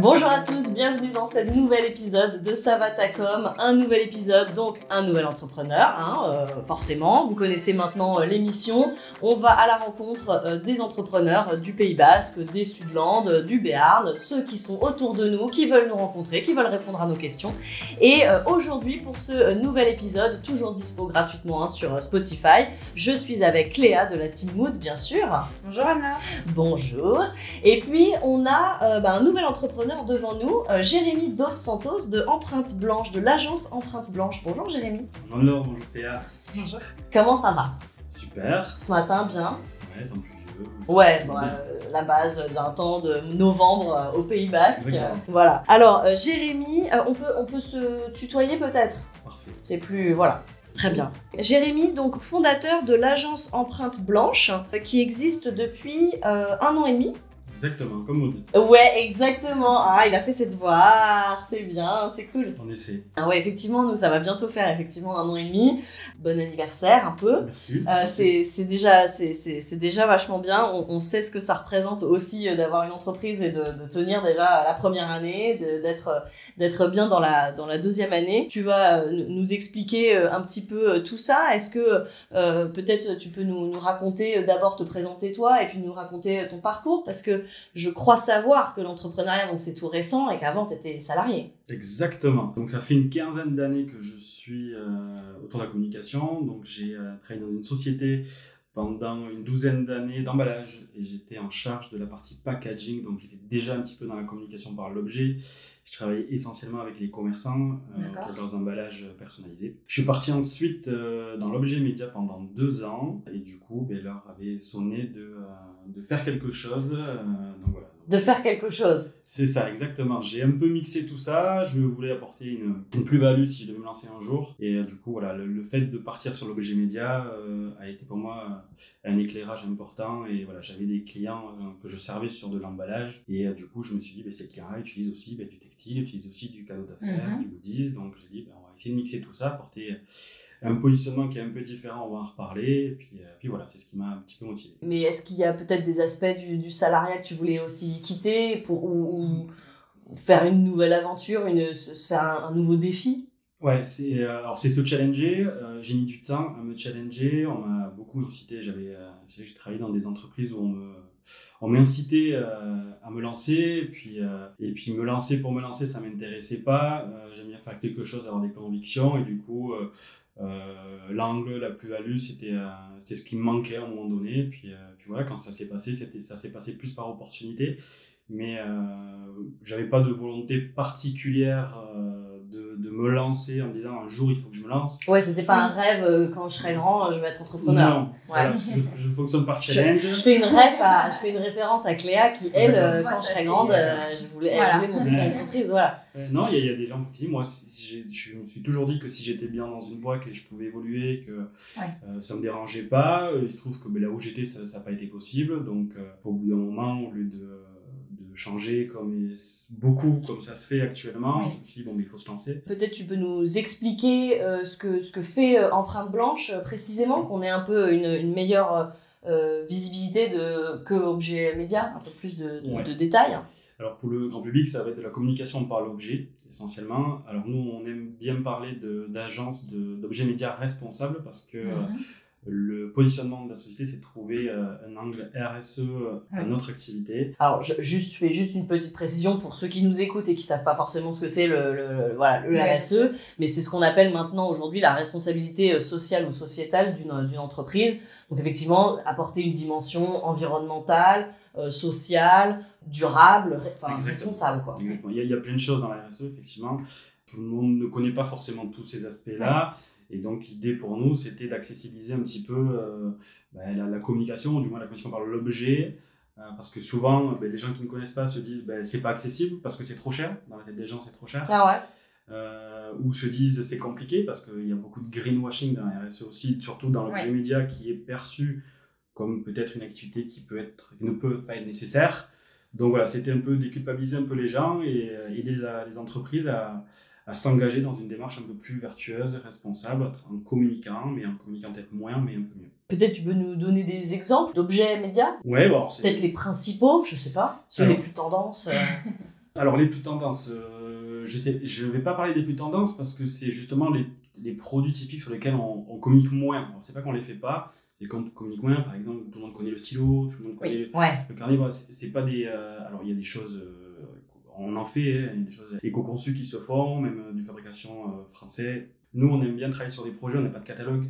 Bonjour à tous, bienvenue dans ce nouvel épisode de Savatacom. Un nouvel épisode, donc un nouvel entrepreneur, hein, euh, forcément. Vous connaissez maintenant euh, l'émission. On va à la rencontre euh, des entrepreneurs du Pays Basque, des Sudlandes, du Béarn, ceux qui sont autour de nous, qui veulent nous rencontrer, qui veulent répondre à nos questions. Et aujourd'hui, pour ce nouvel épisode, toujours dispo gratuitement hein, sur Spotify, je suis avec Cléa de la Team Mood, bien sûr. Bonjour Anna. Bonjour. Et puis, on a bah, un nouvel entrepreneur devant nous, euh, Jérémy Dos Santos de Empreinte Blanche, de l'agence Empreinte Blanche. Bonjour Jérémy. Bonjour Laure, bonjour Péa. Bonjour. Comment ça va? Super. Ce matin, bien Ouais, tant plus vieux. Ouais, euh, la base d'un temps de novembre euh, au Pays Basque. voilà. Alors, Jérémy, on, peut, on peut se tutoyer peut-être? Parfait. C'est plus. Voilà. Très bien. Jérémy, donc fondateur de l'agence Empreinte Blanche, qui existe depuis un an et demi. Exactement, comme Maud. Ouais, exactement. Ah, il a fait cette voix. Ah, c'est bien, c'est cool. On essaie. Ah ouais, effectivement, nous, ça va bientôt faire effectivement un an et demi. Bon anniversaire, un peu. Merci. Euh, c'est déjà, c'est déjà vachement bien. On, on, sait ce que ça représente aussi euh, d'avoir une entreprise et de, de, tenir déjà la première année, d'être d'être bien dans la, dans la deuxième année. Tu vas euh, nous expliquer euh, un petit peu tout ça. Est-ce que euh, peut-être tu peux nous, nous raconter, d'abord te présenter toi et puis nous raconter ton parcours? Parce que je crois savoir que l'entrepreneuriat, donc c'est tout récent et qu'avant, tu étais salarié. Exactement. Donc ça fait une quinzaine d'années que je suis euh, autour de la communication. Donc j'ai euh, travaillé dans une société pendant une douzaine d'années d'emballage et j'étais en charge de la partie packaging. Donc j'étais déjà un petit peu dans la communication par l'objet. Je travaillais essentiellement avec les commerçants euh, pour leurs emballages personnalisés. Je suis parti ensuite euh, dans l'objet média pendant deux ans et du coup, ben, l'heure avait sonné de, euh, de faire quelque chose. Donc voilà, de faire quelque chose. C'est ça, exactement. J'ai un peu mixé tout ça. Je voulais apporter une, une plus-value si je devais me lancer un jour. Et euh, du coup, voilà, le, fait de partir sur l'objet média euh, a été pour moi un éclairage important. Et voilà, j'avais des clients euh, que je servais sur de l'emballage. Et du coup, je me suis dit, bah, ces clients-là utilisent aussi bah, du textile, utilisent aussi du cadeau d'affaires, Mhm. du goodies. Donc, j'ai dit, bah, on va essayer de mixer tout ça, apporter un positionnement qui est un peu différent, on va en reparler. Et puis, euh, puis voilà, c'est ce qui m'a un petit peu motivé. Mais est-ce qu'il y a peut-être des aspects du, du salariat que tu voulais aussi quitter pour, ou, ou faire une nouvelle aventure, une, se faire un, un nouveau défi? Ouais, c'est euh, alors c'est se challenger. euh, j'ai mis du temps à me challenger. On m'a beaucoup incité. J'avais, euh, j'ai travaillé dans des entreprises où on me, on m'incitait euh, à me lancer. Et puis, euh, et puis me lancer pour me lancer, ça m'intéressait pas. Euh, J'aime bien faire quelque chose, avoir des convictions. Et du coup, l'angle, la plus-value, c'était, ce qui me manquait à un moment donné. Puis, euh, puis voilà, quand ça s'est passé, ça s'est passé plus par opportunité. Mais j'avais pas de volonté particulière de, de me lancer en me disant un jour il faut que je me lance. Ouais, c'était pas un rêve, euh, quand je serai grand, je vais être entrepreneur. Non, Ouais. voilà, je, je fonctionne par challenge. Je fais une à, je fais une référence à Cléa qui elle euh, quand je serai grande euh, je voulais Voilà. elle voulait monter son entreprise voilà Euh, non, il y, a- il y a des gens qui disent, moi, si- je me suis toujours dit que si j'étais bien dans une boîte et que je pouvais évoluer, que euh, ça me dérangeait pas. Il se trouve que ben, là où j'étais, ça n'a pas été possible. Donc, euh, au bout d'un moment, au lieu de, de changer comme beaucoup, comme ça se fait actuellement, Oui. je me suis dit, bon, mais il faut se lancer. peut-être tu peux nous expliquer euh, ce que ce que fait euh, Empreinte Blanche euh, précisément qu'on ait un peu une, une meilleure euh, visibilité de que objet média un peu plus de, de, Ouais. de détails Alors pour le grand public, ça va être de la communication par l'objet, essentiellement. Alors nous, on aime bien parler de- d'agence de- d'objets médias responsables parce que Mhm. Le positionnement de la société, c'est de trouver euh, un angle RSE à Oui. notre activité. alors je, juste je fais juste une petite précision pour ceux qui nous écoutent et qui savent pas forcément ce que c'est le, le- voilà le RSE mais c'est ce qu'on appelle maintenant aujourd'hui la responsabilité euh, sociale ou sociétale d'une d'une entreprise donc effectivement apporter une dimension environnementale euh, sociale durable enfin Exactement. responsable quoi Exactement. Il y, a, il y a plein de choses dans la RSE, effectivement. Tout le monde ne connaît pas forcément tous ces aspects-là. Et donc, l'idée pour nous, c'était d'accessibiliser un petit peu euh, ben, la, la communication, ou du moins la communication par l'objet. euh, parce que souvent, ben, les gens qui ne connaissent pas se disent ben, c'est pas accessible parce que c'est trop cher. Dans la tête des gens, c'est trop cher. ah ouais euh, ou se disent c'est compliqué parce qu'il y a beaucoup de greenwashing dans la RSE aussi, surtout dans l'objet Ouais. média qui est perçu comme peut-être une activité qui peut être, qui ne peut pas être nécessaire. Donc voilà, c'était un peu déculpabiliser un peu les gens et aider les, les entreprises à, à s'engager dans une démarche un peu plus vertueuse, responsable, en communiquant, mais en communiquant peut-être moins, mais un peu mieux. Peut-être tu peux nous donner des exemples d'objets médias? Ouais, bon, alors c'est- Peut-être les principaux, je sais pas, ceux Alors. les plus tendances. euh. Alors les plus tendances, euh, je sais, je vais pas parler des plus tendances parce que c'est justement les, les, produits typiques sur lesquels on, communique moins. Alors c'est pas qu'on les fait pas, c'est qu'on communique moins. Par exemple, tout le monde connaît le stylo, tout le monde connaît le carnet. c'est pas des. Euh, alors il y a des choses. On en fait, hein, il y a des choses éco-conçues qui se font, même du fabrication français. Nous, on aime bien travailler sur des projets, on n'a pas de catalogue.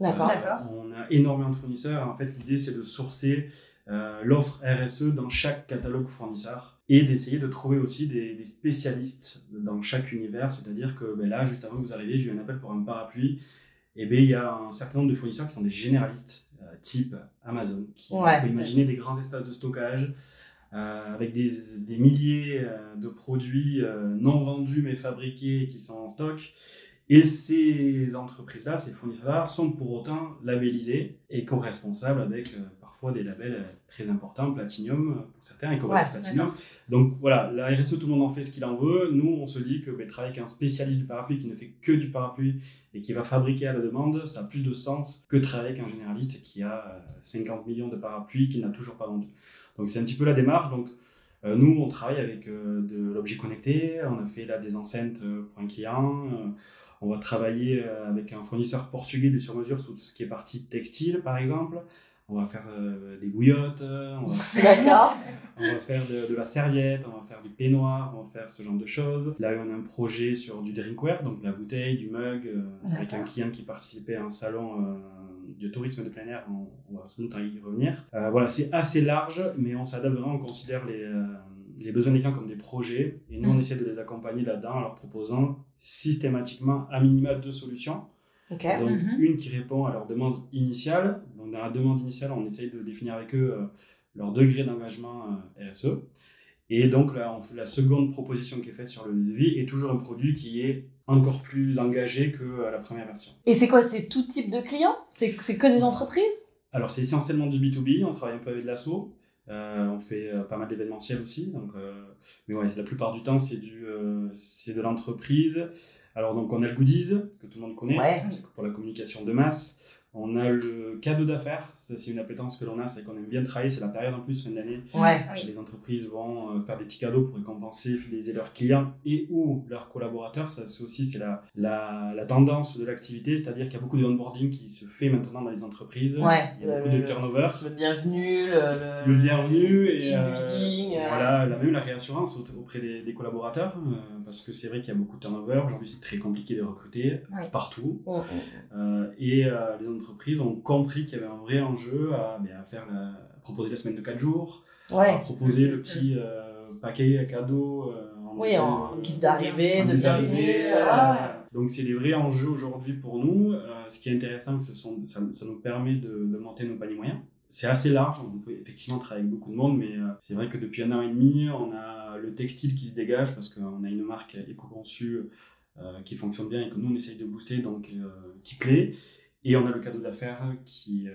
D'accord. on a énormément de fournisseurs. En fait, l'idée, c'est de sourcer euh, l'offre RSE dans chaque catalogue fournisseur et d'essayer de trouver aussi des, spécialistes dans chaque univers. C'est-à-dire que ben là, juste avant que vous arriviez, j'ai eu un appel pour un parapluie. Et ben, il y a un certain nombre de fournisseurs qui sont des généralistes, euh, type Amazon, qui ouais. imaginer des grands espaces de stockage. Euh, avec des, des milliers de produits non vendus mais fabriqués qui sont en stock et ces entreprises-là, ces fournisseurs-là, sont pour autant labellisés et co-responsables avec euh, parfois des labels euh, très importants, Platinum euh, pour certains, et ouais, Platinum. Donc voilà, la RSE, tout le monde en fait ce qu'il en veut. Nous, on se dit que bah, travailler avec un spécialiste du parapluie qui ne fait que du parapluie et qui va fabriquer à la demande, ça a plus de sens que travailler avec un généraliste qui a 50 millions de parapluies qu'il n'a toujours pas vendu. Donc c'est un petit peu la démarche. Donc nous, on travaille avec de l'objet connecté. On a fait là des enceintes pour un client. On va travailler euh, avec un fournisseur portugais de sur-mesure sur tout ce qui est partie textile, par exemple. On va faire euh, des bouillottes, euh, on va faire, on va faire de, la serviette, on va faire du peignoir, on va faire ce genre de choses. Là, on a un projet sur du drinkware, donc de la bouteille, du mug, avec un client qui participait à un salon de tourisme de plein air. On, va sans doute y revenir. voilà, c'est assez large, mais on s'adapte vraiment, on considère les les besoins des clients comme des projets et nous on mm. essaie de les accompagner là-dedans en leur proposant systématiquement à minima deux solutions. Donc mm-hmm. une qui répond à leur demande initiale. Donc dans la demande initiale, on essaye de définir avec eux euh, leur degré d'engagement euh, RSE. Et donc la seconde proposition qui est faite sur le devis est toujours un produit qui est encore plus engagé que euh, la première version. Et c'est quoi? C'est tout type de clients C'est que des entreprises? Alors c'est essentiellement du B2B, on travaille un peu avec l'assaut. Euh, on fait euh, pas mal d'événementiels aussi. Donc, euh, mais ouais, la plupart du temps, c'est du, c'est de l'entreprise. Alors, donc, on a le goodies, que tout le monde connaît, pour la communication de masse. On a le cadeau d'affaires, ça c'est une appétence que l'on a, c'est qu'on aime bien travailler, c'est la période en plus, fin d'année. Ouais. Les entreprises vont euh, faire des petits cadeaux pour récompenser, fidéliser leurs clients et ou leurs collaborateurs. Ça c'est aussi c'est la, la, la, tendance de l'activité, c'est-à-dire qu'il y a beaucoup de onboarding qui se fait maintenant dans les entreprises. Ouais. Il y a beaucoup de turnover. Le bienvenu, le, le, bienvenu et euh, building, euh. voilà, la, même la réassurance auprès des, des collaborateurs, parce que c'est vrai qu'il y a beaucoup de turnover. Aujourd'hui c'est très compliqué de recruter partout. Et les entreprises entreprises ont compris qu'il y avait un vrai enjeu à, à faire la, proposer la semaine de 4 jours, à proposer le petit euh, paquet cadeau euh, en, oui, en guise d'arrivée, de bienvenue. Euh, donc c'est des vrais enjeux aujourd'hui pour nous. ce qui est intéressant, ce sont, ça, nous permet monter nos paniers moyens. C'est assez large, on peut effectivement travailler avec beaucoup de monde, mais c'est vrai que depuis un an et demi, on a le textile qui se dégage parce qu'on a une marque éco-conçue qui fonctionne bien et que nous on essaye de booster, donc qui plaît. Et on a le cadeau d'affaires qui, euh,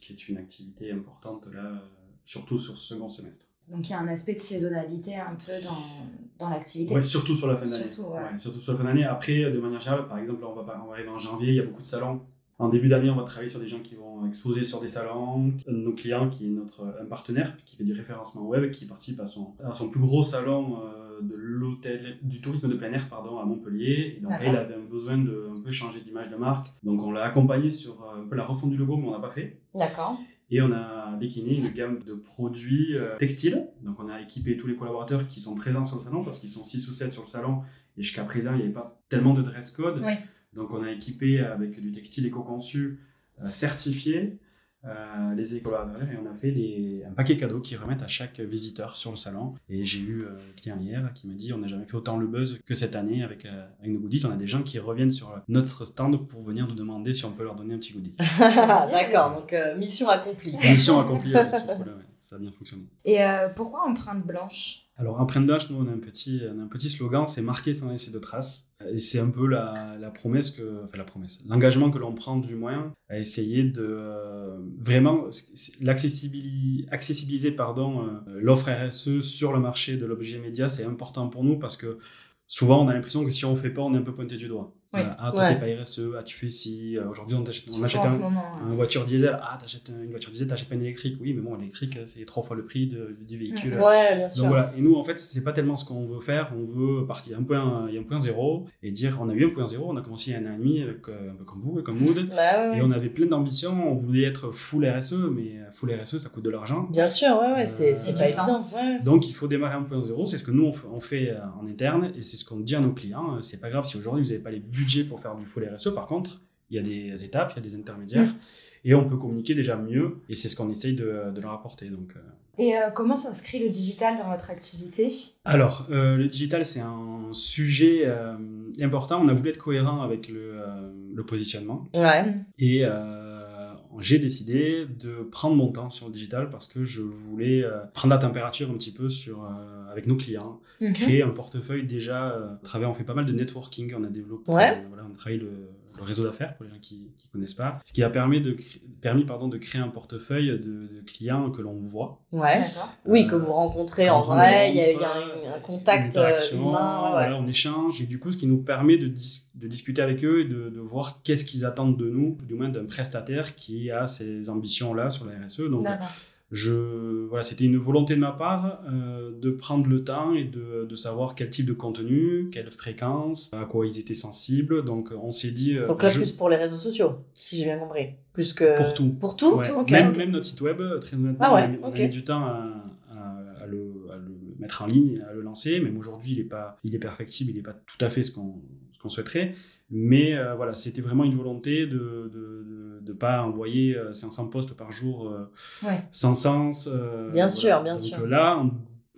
qui est une activité importante là, surtout sur ce second semestre. Donc il y a un aspect de saisonnalité un peu dans, dans l'activité. Oui, surtout sur la fin d'année. Surtout, ouais. surtout, sur la fin d'année. Après, de manière générale, par exemple, on va, on va arriver en janvier, il y a beaucoup de salons. En début d'année, on va travailler sur des gens qui vont exposer sur des salons. Un de nos clients, qui est notre, un partenaire, qui fait du référencement web, qui participe à son, à son plus gros salon. Euh, de l'hôtel, du tourisme de plein air pardon, à Montpellier. Et donc il avait besoin de un peu changer d'image de marque. Donc on l'a accompagné sur euh, un peu la refonte du logo, mais on n'a pas fait. D'accord. Et on a décliné une gamme de produits euh, textiles. Donc on a équipé tous les collaborateurs qui sont présents sur le salon, parce qu'ils sont 6 ou 7 sur le salon. Et jusqu'à présent, il n'y avait pas tellement de dress code. Donc on a équipé avec du textile éco-conçu euh, certifié euh, les écoles et on a fait des, un paquet cadeau qui remettent à chaque visiteur sur le salon. Et j'ai eu euh, un client hier qui m'a dit on n'a jamais fait autant le buzz que cette année avec, euh, avec nos goodies. On a des gens qui reviennent sur notre stand pour venir nous demander si on peut leur donner un petit goodies. D'accord, donc mission accomplie. Mission accomplie, ça a bien fonctionné. Et pourquoi empreinte blanche? Alors, Empreinte Dash, nous, on a un petit, un petit slogan, c'est marquer sans laisser de traces. Et c'est un peu la, la, promesse que, enfin, la promesse, l'engagement que l'on prend du moins à essayer de euh, vraiment l'accessibiliser, accessibiliser, pardon, euh, l'offre RSE sur le marché de l'objet média, c'est important pour nous parce que souvent on a l'impression que si on ne fait pas, on est un peu pointé du doigt. Voilà, ah, toi, Ouais. t'es pas RSE, ah, tu fais ci. Euh, Aujourd'hui, on, t'achète- on achète un, moment. une voiture diesel. Ah, t'achètes une voiture diesel, t'achètes pas une électrique. Oui, mais bon, l'électrique, c'est trois fois le prix de- du véhicule. Ouais, bien sûr. Donc voilà, et nous en fait, c'est pas tellement ce qu'on veut faire, on veut partir, il y a un point, il y a un point zéro et dire on a eu un point zéro, on a commencé il y a un an et demi, avec, euh, un peu comme vous et comme Mood, Bah, ouais, ouais. et on avait plein d'ambitions, on voulait être full RSE, mais full RSE ça coûte de l'argent. Bien sûr, ouais, ouais, c'est Euh, pas évident. Ouais. Donc il faut démarrer un point zéro, c'est ce que nous on fait, on fait, euh, en interne et c'est ce qu'on dit à nos clients. Euh, C'est pas grave si aujourd'hui vous n'avez pas les budgets pour faire du full RSE, par contre il y a des étapes, il y a des intermédiaires et on peut communiquer déjà mieux et c'est ce qu'on essaye de, de leur apporter. Donc, euh, Et euh, comment s'inscrit le digital dans votre activité? Alors, euh, le digital, c'est un sujet euh, important. On a voulu être cohérent avec le, euh, le positionnement. Ouais. Et euh, j'ai décidé de prendre mon temps sur le digital parce que je voulais euh, prendre la température un petit peu sur, euh, avec nos clients, Mhm. créer un portefeuille déjà. euh, à travers, on fait pas mal de networking, on a développé, Ouais. euh, voilà, on travaille le, le réseau d'affaires pour les gens qui ne connaissent pas. Ce qui a permis de, permis, pardon, de créer un portefeuille de, de clients que l'on voit. Ouais. Oui, que vous rencontrez en vrai, il y a, y un, contact euh, interaction, humain. ouais, ouais. voilà, on échange et du coup ce qui nous permet de, dis- de discuter avec eux et de, de voir qu'est-ce qu'ils attendent de nous, du moins d'un prestataire qui a ces ambitions-là sur la RSE. Donc. Je, voilà, c'était une volonté de ma part euh, de prendre le temps et de, de savoir quel type de contenu, quelle fréquence, à quoi ils étaient sensibles. Donc on s'est dit... euh, Donc là, je- plus pour les réseaux sociaux, si j'ai bien compris. Plus que. Pour tout. Pour tout Ouais, même, même notre site web, euh, très honnêtement, Ah ouais, on a mis- on a ok. mis du temps à, à- à le, à le mettre en ligne, à le lancer. Même aujourd'hui, il est pas, il est perfectible, il n'est pas tout à fait ce qu'on ce qu'on souhaiterait. Mais euh, voilà, c'était vraiment une volonté de de, de, de pas envoyer euh, 500 posts par jour euh, Ouais. sans sens. euh, Bien voilà. sûr, bien donc, sûr. euh, là, en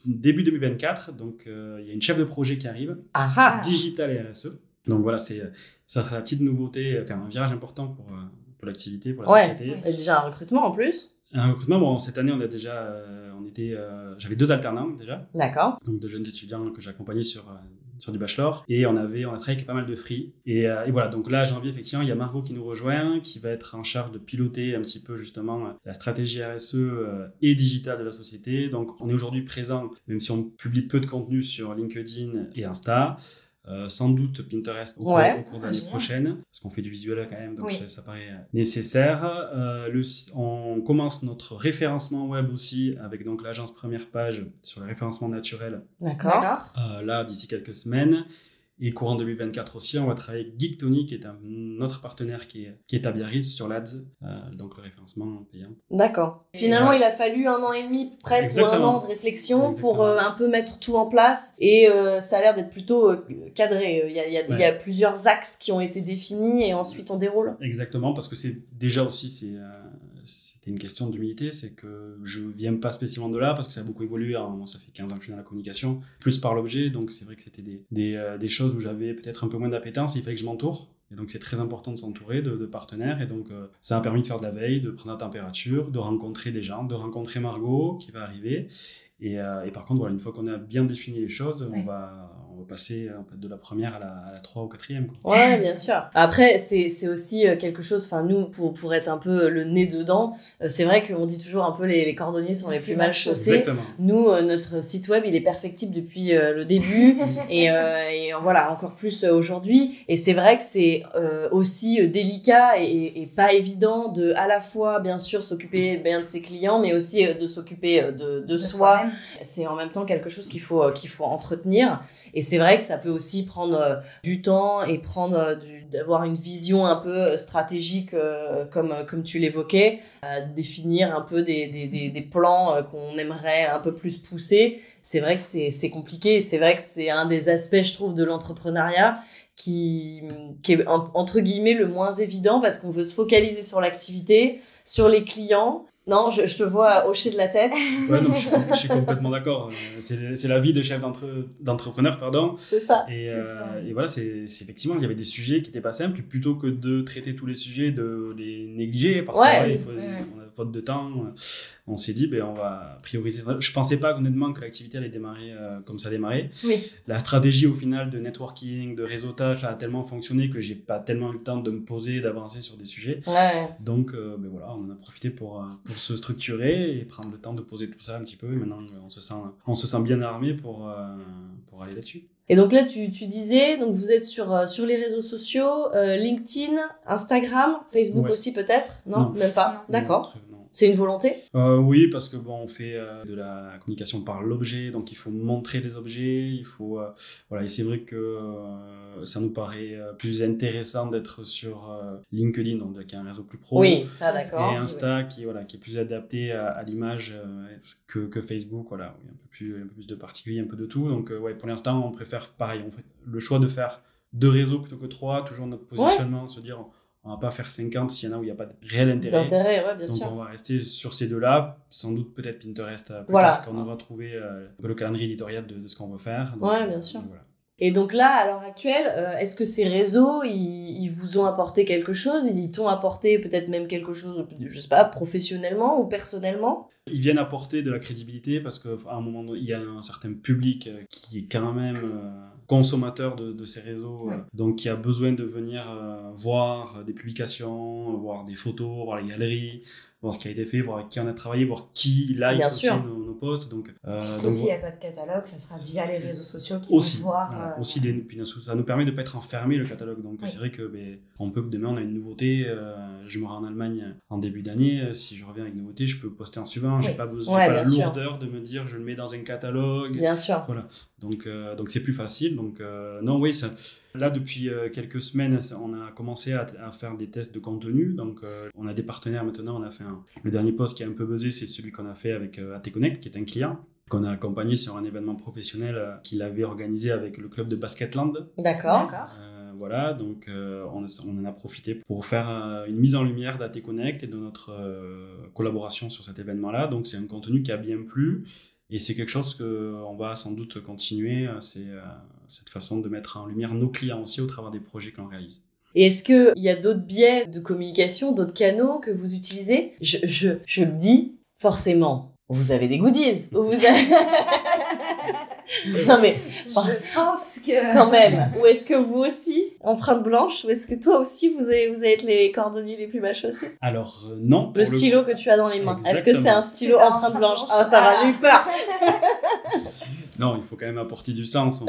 début 2024, donc euh, il y a une chef de projet qui arrive, Ah ah digital et RSE. Donc voilà, c'est ça sera la petite nouveauté, enfin un virage important pour euh, pour l'activité, pour la Ouais. société. Et déjà un recrutement en plus Un recrutement, bon, cette année, on a déjà, euh, on était, euh, j'avais deux alternants déjà, D'accord. donc de jeunes étudiants que j'ai accompagnés sur, euh, sur du bachelor, et on avait, on a travaillé avec pas mal de free, et, euh, et voilà, donc là, janvier, effectivement, il y a Margot qui nous rejoint, qui va être en charge de piloter un petit peu justement euh, la stratégie RSE euh, et digitale de la société. Donc, on est aujourd'hui présent, même si on publie peu de contenu sur LinkedIn et Insta. Euh, sans doute Pinterest au, Ouais. cours, au cours de l'année prochaine, parce qu'on fait du visuel quand même, donc Oui. ça, ça paraît euh, nécessaire. Euh, le, on commence notre référencement web aussi avec donc l'agence Première Page sur le référencement naturel. D'accord. euh, là d'ici quelques semaines. Et courant 2024 aussi, on va travailler avec Geektony, qui est un autre partenaire qui est, qui est à Biarritz sur l'ADS, euh, donc le référencement payant. D'accord. Finalement, Ouais. il a fallu un an et demi, presque, ou un an de réflexion pour euh, un peu mettre tout en place. Et euh, ça a l'air d'être plutôt euh, cadré. Il y, a, il y a- il y a plusieurs axes qui ont été définis et ensuite on déroule. Exactement, parce que c'est déjà aussi, c'est, euh, c'était une question d'humilité, c'est que je viens pas spécialement de là, parce que ça a beaucoup évolué, hein. Ça fait 15 ans que je suis dans la communication, plus par l'objet, donc c'est vrai que c'était des, des, euh, des choses où j'avais peut-être un peu moins d'appétence, il fallait que je m'entoure. Et donc c'est très important de s'entourer de, de partenaires, et donc euh, ça m'a permis de faire de la veille, de prendre la température, de rencontrer des gens, de rencontrer Margot qui va arriver. Et, euh, et par contre, voilà, une fois qu'on a bien défini les choses, Ouais. on, va, on va passer euh, de la première à la, à la 3 ou 4e. Quoi. Ouais, bien sûr. Après, c'est c'est aussi euh, quelque chose, enfin, nous, pour, pour être un peu le nez dedans, euh, c'est vrai qu'on dit toujours un peu les, les cordonniers sont les plus mal chaussés. Exactement. Nous, notre site web, il est perfectible depuis le début et, euh, et voilà, encore plus aujourd'hui. Et c'est vrai que c'est euh, aussi délicat et, et pas évident de à la fois, bien sûr, s'occuper bien de ses clients, mais aussi de s'occuper de, de De soi. C'est en même temps quelque chose qu'il faut, qu'il faut entretenir. Et c'est vrai que ça peut aussi prendre euh, du temps et prendre euh, d'avoir une vision un peu euh, stratégique, comme, comme tu l'évoquais, définir un peu des, des, plans qu'on aimerait un peu plus pousser. C'est vrai que c'est compliqué. C'est vrai que c'est un des aspects, je trouve, de l'entrepreneuriat qui, qui est en- entre guillemets le moins évident parce qu'on veut se focaliser sur l'activité, sur les clients. Non, je, je te vois hocher de la tête. Ouais, non, je, suis- je suis complètement d'accord. C'est c'est la vie de chef d'entre- d'entrepreneur, pardon. C'est ça. Et, euh, ça. et voilà, c'est c'est effectivement, il y avait des sujets qui n'étaient pas simples. Et plutôt que de traiter tous les sujets, de les négliger, parfois, Ouais. il faut, Ouais, faute de temps. on s'est dit, ben, on va prioriser. Je pensais pas honnêtement que l'activité allait démarrer euh, comme ça a démarré. Oui. La stratégie au final de networking, de réseautage a tellement fonctionné que j'ai pas tellement eu le temps de me poser, d'avancer sur des sujets. Ouais. Donc euh, ben voilà, on en a profité pour, euh, pour se structurer et prendre le temps de poser tout ça un petit peu. Et maintenant, euh, on se sent, on se sent bien armé pour, euh, pour aller là-dessus. Et donc là, tu, tu disais, donc vous êtes sur, euh, sur les réseaux sociaux, euh, LinkedIn, Instagram, Facebook Ouais. aussi peut-être? Non, Non. même pas. Non. D'accord. C'est une volonté? Euh, oui, parce que bon, on fait euh, de la communication par l'objet, donc il faut montrer les objets, il faut euh, voilà, et c'est vrai que ça nous paraît plus intéressant d'être sur LinkedIn, donc qui est un réseau plus pro, Oui, ça d'accord. et Insta qui voilà, qui est plus adapté à, à l'image que, que Facebook, voilà, un peu plus un peu plus de particuliers, un peu de tout. Donc ouais, pour l'instant, on préfère pareil, on fait le choix de faire deux réseaux plutôt que trois, toujours notre positionnement, se dire on va pas faire 50 s'il y en a où il n'y a pas de réel intérêt. D'intérêt, ouais, bien Donc sûr. on va rester sur ces deux-là, sans doute peut-être Pinterest euh, plus Voilà. tard, quand on aura trouvé euh, le calendrier éditorial de, de ce qu'on veut faire. Donc, Ouais, euh, bien sûr. donc voilà. Et donc là, à l'heure actuelle, euh, est-ce que ces réseaux, ils, ils vous ont apporté quelque chose? Ils t'ont apporté peut-être même quelque chose, je sais pas, professionnellement ou personnellement? Ils viennent apporter de la crédibilité parce qu'à un moment donné, il y a un certain public euh, qui est quand même euh, consommateur de, de ces réseaux, euh, donc qui a besoin de venir voir des publications, voir des photos, voir les galeries, voir ce qui a été fait, voir avec qui on a travaillé, voir qui like aussi nos, nos posts. Donc, euh, Surtout s'il n'y a pas de catalogue, ça sera via les réseaux sociaux qui aussi, vont voir. voilà, euh, aussi des- puis ça nous permet de pas être enfermé le catalogue donc Oui. c'est vrai que ben, on peut demain on a une nouveauté euh, je me rends en Allemagne en début d'année euh, si je reviens avec une nouveauté je peux poster en suivant j'ai pas besoin Ouais, pas la sûr. lourdeur de me dire je le mets dans un catalogue Bien sûr. Donc euh, donc c'est plus facile donc euh, non oui ça Là, depuis euh, quelques semaines, ça- on a commencé à, à faire des tests de contenu. Donc, euh, on a des partenaires maintenant. On a fait un- le dernier post qui a un peu buzzé, c'est celui qu'on a fait avec euh, AT Connect, qui est un client qu'on a accompagné sur un événement professionnel euh, qu'il avait organisé avec le club de Basketland. D'accord. Euh, voilà, donc euh, on, on en a profité pour faire euh, une mise en lumière d'AT Connect et de notre euh, collaboration sur cet événement-là. Donc c'est un contenu qui a bien plu et c'est quelque chose qu'on va sans doute continuer. euh, C'est euh, cette façon de mettre en lumière nos clients aussi au travers des projets qu'on réalise. Et est-ce qu'il y a d'autres biais de communication, d'autres canaux que vous utilisez? Je, je, je le dis, forcément, vous avez des goodies. Vous avez... non mais Je pense que. quand même, ou est-ce que vous aussi, empreinte blanche, ou est-ce que toi aussi vous allez, vous allez être les cordonniers les plus mal chaussés? Alors euh, non. Le stylo que tu as dans les mains, est-ce que c'est un stylo empreinte empreinte blanche? blanche. Ah ça va, Ah. j'ai eu peur Non, il faut quand même apporter du sens. On-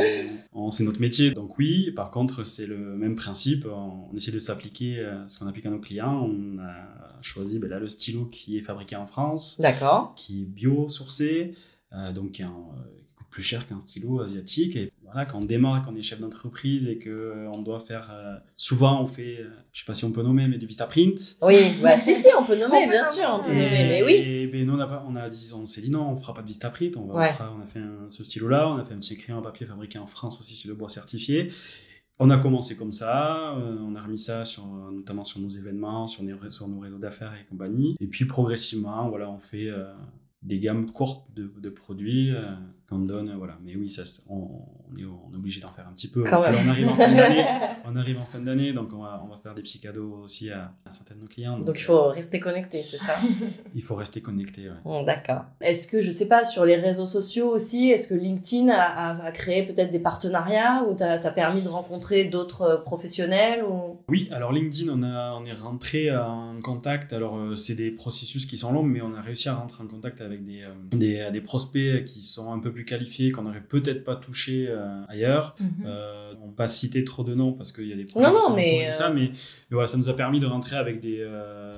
on- c'est notre métier. Donc oui, par contre, c'est le même principe. On, on essaie de s'appliquer euh, ce qu'on applique à nos clients. On a choisi ben là, le stylo qui est fabriqué en France, D'accord. qui est bio-sourcé, euh, donc qui, est en- euh, plus cher qu'un stylo asiatique. Et voilà, quand on démarre, quand on est chef d'entreprise et que euh, on doit faire... euh, souvent, on fait, euh, je sais pas si on peut nommer, mais du Vistaprint. Oui, bah si si, on peut nommer, On peut bien nommer. sûr, on peut Et, nommer, mais oui. et ben, nous, on a, pas- on, a dit, on s'est dit non, on fera pas de Vistaprint. On, va, Ouais. on, fera- on a fait un- ce stylo-là, on a fait un petit crayon en papier fabriqué en France aussi sur le bois certifié. On a commencé comme ça, euh, on a remis ça sur, euh, notamment sur nos événements, sur, nos- sur nos réseaux d'affaires et compagnie. Et puis progressivement, voilà, on fait euh, des gammes courtes de, de produits euh, qu'on donne. Voilà. Mais oui, ça, on, on est, on est obligé d'en faire un petit peu. Quand même. on arrive en fin d'année, on arrive en fin d'année, donc on va, on va faire des petits cadeaux aussi à, à certains de nos clients. Donc il faut rester connecté, c'est ça? il faut rester connecté. ouais. Bon, D'accord. Est-ce que, je sais pas, sur les réseaux sociaux aussi, est-ce que LinkedIn a, a- a créé peut-être des partenariats ou t'as as permis de rencontrer d'autres euh, professionnels ou... Oui, alors LinkedIn, on, a, on est rentré en contact. Alors, euh, c'est des processus qui sont longs, mais on a réussi à rentrer en contact avec des, euh, des, des prospects qui sont un peu plus qualifiés, qu'on n'aurait peut-être pas touché euh, ailleurs. Mhm. Euh, on va pas citer trop de noms parce qu'il y a des projets Non, mais, tout euh, ça, mais, mais voilà, ça nous a permis de rentrer avec des,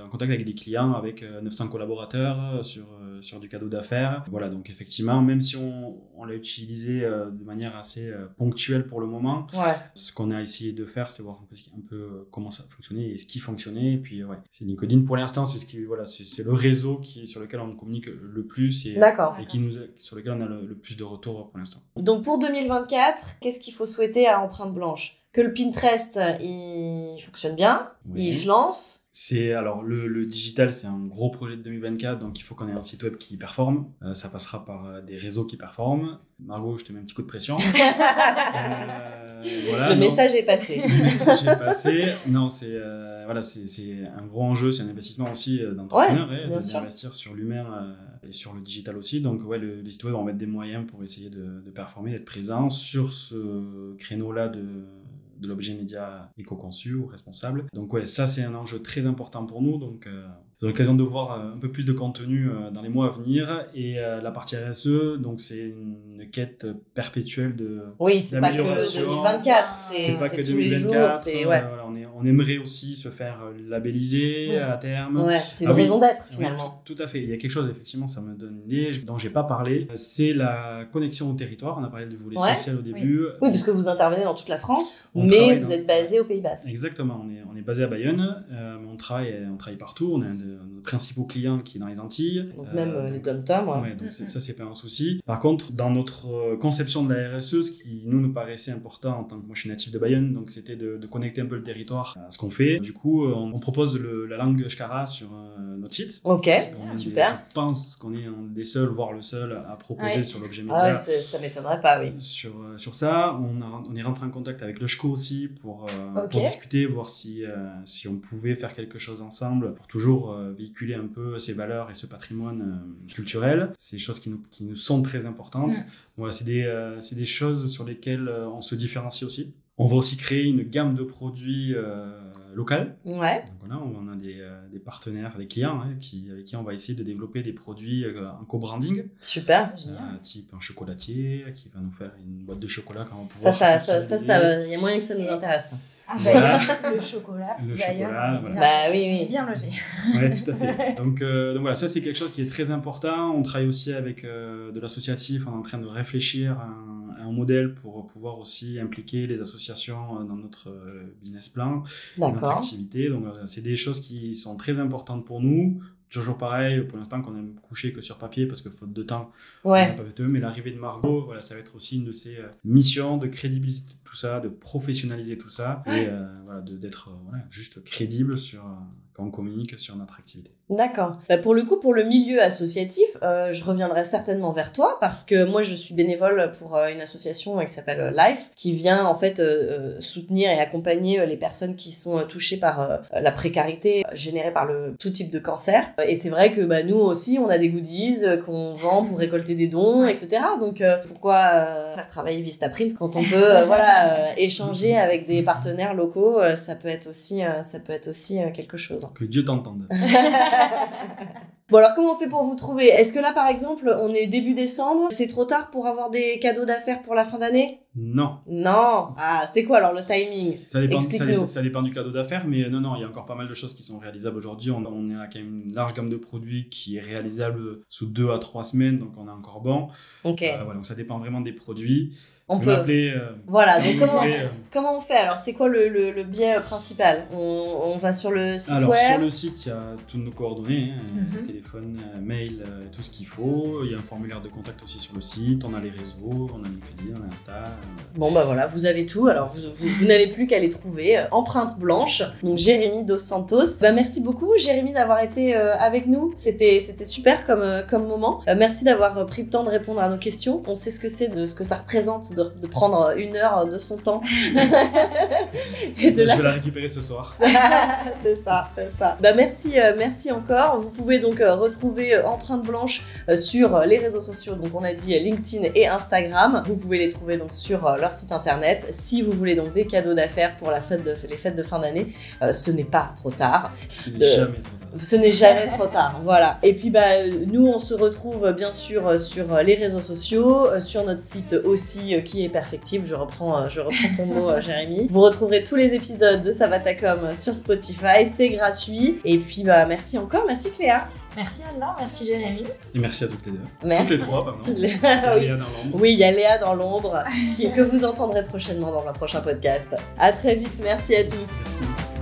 en contact avec des clients, avec euh, 900 collaborateurs sur, sur du cadeau d'affaires. Voilà, donc effectivement, même si on, on l'a utilisé euh, de manière assez euh, ponctuelle pour le moment, Ouais. ce qu'on a essayé de faire, c'était voir un peu, un peu euh, comment ça fonctionnait et ce qui fonctionnait. Et puis, ouais, c'est LinkedIn pour l'instant, c'est ce qui, voilà, c'est le réseau qui, sur lequel on communique le plus et, qui nous, sur lequel on a le, le plus de retours pour l'instant. Donc pour 2024, qu'est-ce qu'il faut souhaiter à Empreinte Blanche? Que le Pinterest, il fonctionne bien, Oui. il se lance. C'est alors le, le digital, c'est un gros projet de 2024, donc il faut qu'on ait un site web qui performe. Euh, ça passera par euh, des réseaux qui performent. Margot, je te mets un petit coup de pression. Euh, voilà, le non. message est passé. Le message est passé. Non, c'est euh, voilà, c'est un gros enjeu, c'est un investissement aussi d'entrepreneur, Ouais, sûr. d'investir sur l'humain et sur le digital aussi. Donc ouais, le, les sites web vont mettre des moyens pour essayer de, de performer, d'être présent sur ce créneau-là de de l'objet média éco-conçu ou responsable. Donc ouais, ça c'est un enjeu très important pour nous. Donc euh, aurez l'occasion de voir euh, un peu plus de contenu euh, dans les mois à venir. Et euh, la partie RSE, donc c'est une quête perpétuelle de Oui, c'est pas que D'amélioration. 2024, c'est c'est pas que c'est tous les jours. 2024. C'est euh, ouais. voilà, on, est- on aimerait aussi se faire labelliser Oui. à terme. Ouais, c'est une Ah oui. raison d'être finalement. tout, tout à fait. Il y a quelque chose, effectivement, ça me donne une idée dont j'ai pas parlé. C'est la connexion au territoire. On a parlé du volet Ouais. social au début. Oui, parce que vous intervenez dans toute la France, On mais vous dans- êtes basé au Pays Basque. Exactement, on est, on est basé à Bayonne, euh, mais on travaille, on travaille partout. On a un de nos principaux clients qui est dans les Antilles. Donc Euh, même euh, donc- les dom-toms, ouais. Ouais, donc c'est- ça, c'est pas un souci. Par contre, dans notre euh, conception de la RSE, ce qui nous, nous paraissait important en tant que moi je suis natif de Bayonne, donc c'était de, de connecter un peu le territoire à ce qu'on fait. Du coup, euh, on, on propose le- la langue Shkara sur euh, notre site. Ok, On est des- super. je pense qu'on est un des seuls, voire le seul, à proposer Ouais. sur l'objet Ah média. ouais, c'est- ça m'étonnerait pas, oui. Sur, sur ça, on, a- on est rentré en contact avec le SCHO aussi pour, euh, discuter, voir si, euh, si on pouvait faire quelque chose ensemble pour toujours véhiculer un peu ces valeurs et ce patrimoine culturel. C'est des choses qui nous, qui nous sont très importantes. Mm. Voilà, c'est des, euh, des choses sur lesquelles euh, on se différencie aussi. On va aussi créer une gamme de produits euh, locales. Ouais, Donc on a des, euh, des partenaires, des clients hein, qui, avec qui on va essayer de développer des produits euh, en co-branding. super. Euh, type un chocolatier qui va nous faire une boîte de chocolat quand on va Ça, ça, ça, ça, personnaliser. ça, il y a moyen que ça nous intéresse. Ah, Voilà. bah, le chocolat. Le d'ailleurs, chocolat, on voilà. bien- Bah oui, oui. Bien logé. Ouais, tout à fait. Donc, euh, donc voilà, ça c'est quelque chose qui est très important. On travaille aussi avec euh, de l'associatif. On est en train de réfléchir à un, modèle pour pouvoir aussi impliquer les associations euh, dans notre euh, business plan, notre D'accord. activité. Donc euh, c'est des choses qui sont très importantes pour nous. Toujours pareil, pour l'instant qu'on aime coucher que sur papier parce que faute de temps, on Ouais. n'a pas fait mais l'arrivée de Margot, voilà, ça va être aussi une de ses missions de crédibiliser tout ça, de professionnaliser tout ça et euh, voilà, d'être voilà, juste crédible sur, quand on communique sur notre activité. D'accord. Bah, pour le coup, pour le milieu associatif, euh, je reviendrai certainement vers toi parce que moi, je suis bénévole pour euh, une association euh, qui s'appelle euh, Life, qui vient en fait euh, soutenir et accompagner euh, les personnes qui sont euh, touchées par euh, la précarité générée par le tout type de cancer. Et c'est vrai que bah, nous aussi, on a des goodies euh, qu'on vend pour récolter des dons, etc. Donc euh, pourquoi euh, faire travailler Vistaprint quand on peut euh, voilà euh, échanger avec des partenaires locaux, euh, ça peut être aussi euh, ça peut être aussi euh, quelque chose. Que Dieu t'entende. Bon alors comment on fait pour vous trouver? Est-ce que là par exemple on est début décembre, c'est trop tard pour avoir des cadeaux d'affaires pour la fin d'année? Non. Non. Ah c'est quoi alors le timing? Ça dépend, ça, dépend, ça dépend du cadeau d'affaires, mais non, non, il y a encore pas mal de choses qui sont réalisables aujourd'hui. On, on a quand même une large gamme de produits qui est réalisable sous deux à trois semaines, donc on est encore bon. Ok. Euh, voilà, donc ça dépend vraiment des produits. on Vous peut. m'appelez, euh, Voilà. Donc comment voulez, euh. comment on fait? Alors C'est quoi le, le, le biais euh, principal? On, on va sur le site Alors web? sur le site, il y a toutes nos coordonnées, hein, Mhm. Téléphone, euh, mail, euh, tout ce qu'il faut. Il y a un formulaire de contact aussi sur le site. On a les réseaux, on a LinkedIn, on a Insta. euh, Bon bah voilà, vous avez tout. Alors vous, vous- vous n'avez plus qu'à les trouver. Euh, Empreinte blanche. Donc Jérémy Dos Santos. Bah merci beaucoup Jérémy d'avoir été euh, avec nous. C'était c'était super comme euh, comme moment. Euh, merci d'avoir pris le temps de répondre à nos questions. On sait ce que c'est de ce que ça représente de, de prendre une heure de son temps. Et de Je vais la récupérer ce soir. c'est ça, c'est ça. Bah merci, euh, merci encore. Vous pouvez donc euh, retrouver euh, Empreinte Blanche euh, sur euh, les réseaux sociaux. Donc on a dit euh, LinkedIn et Instagram. Vous pouvez les trouver donc sur euh, leur site internet. Si vous voulez donc des cadeaux d'affaires pour les fêtes de fin d'année, euh, ce n'est pas trop tard. Ce n'est jamais trop tard, voilà. Et puis bah nous on se retrouve bien sûr euh, sur euh, les réseaux sociaux, euh, sur notre site aussi qui est perfectible. Je reprends, je reprends ton mot, Jérémy. Vous retrouverez tous les épisodes de Savatacom sur Spotify, c'est gratuit. Et puis bah merci encore, merci Cléa. Merci Anne-Laure, merci Jérémy. Et merci à toutes les deux. Merci. Toutes les trois, pardon. Toutes les- Oui. Léa dans l'ombre. Oui, il y a Léa dans l'ombre que vous entendrez prochainement dans un prochain podcast. À très vite, merci à tous. Merci.